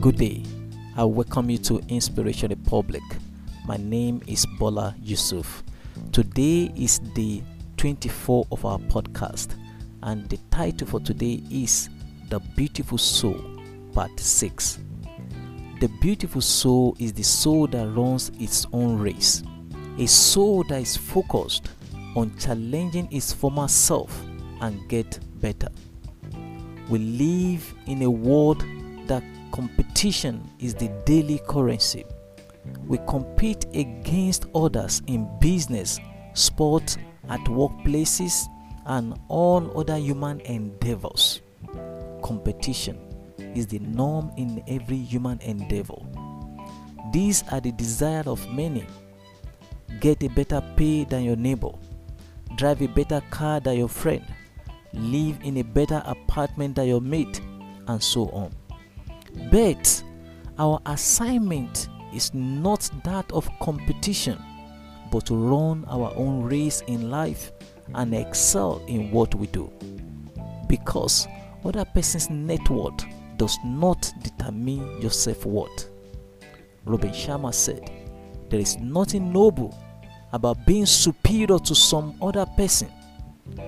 Good day. I welcome you to Inspiration Republic. My name is Bola Yusuf. Today is the 24 of our podcast, and the title for today is The Beautiful Soul, Part 6. The beautiful soul is the soul that runs its own race, a soul that is focused on challenging its former self and get better. We live in a world that competition is the daily currency. We compete against others in business, sport, at workplaces, and all other human endeavors. Competition is the norm in every human endeavor. These are the desire of many. Get a better pay than your neighbor, drive a better car than your friend, live in a better apartment than your mate, and so on. But our assignment is not that of competition, but to run our own race in life and excel in what we do. Because other person's net worth does not determine your self worth. Robin Sharma said, There is nothing noble about being superior to some other person.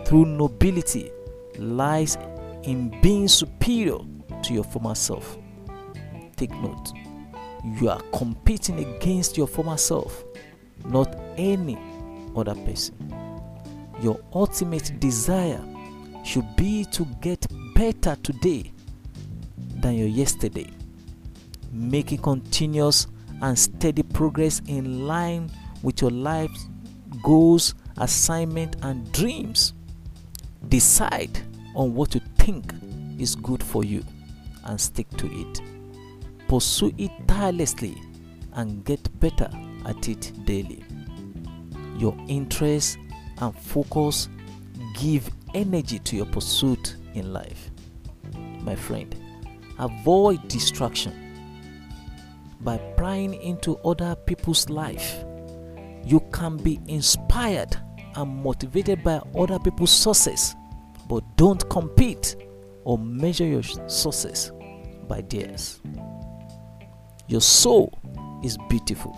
True nobility lies in being superior to your former self. Take note, you are competing against your former self, not any other person. Your ultimate desire should be to get better today than your yesterday, making continuous and steady progress in line with your life's goals, assignment, and dreams. Decide on what you think is good for you and stick to it. Pursue it tirelessly and get better at it daily. Your interest and focus give energy to your pursuit in life. My friend, avoid distraction by prying into other people's life. You can be inspired and motivated by other people's success, but don't compete or measure your success by theirs. Your soul is beautiful.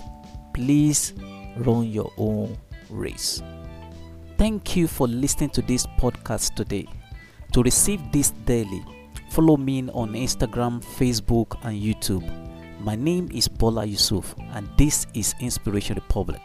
Please run your own race. Thank you for listening to this podcast today. To receive this daily, follow me on Instagram, Facebook, and YouTube. My name is Bola Yusuf, and this is Inspiration Republic.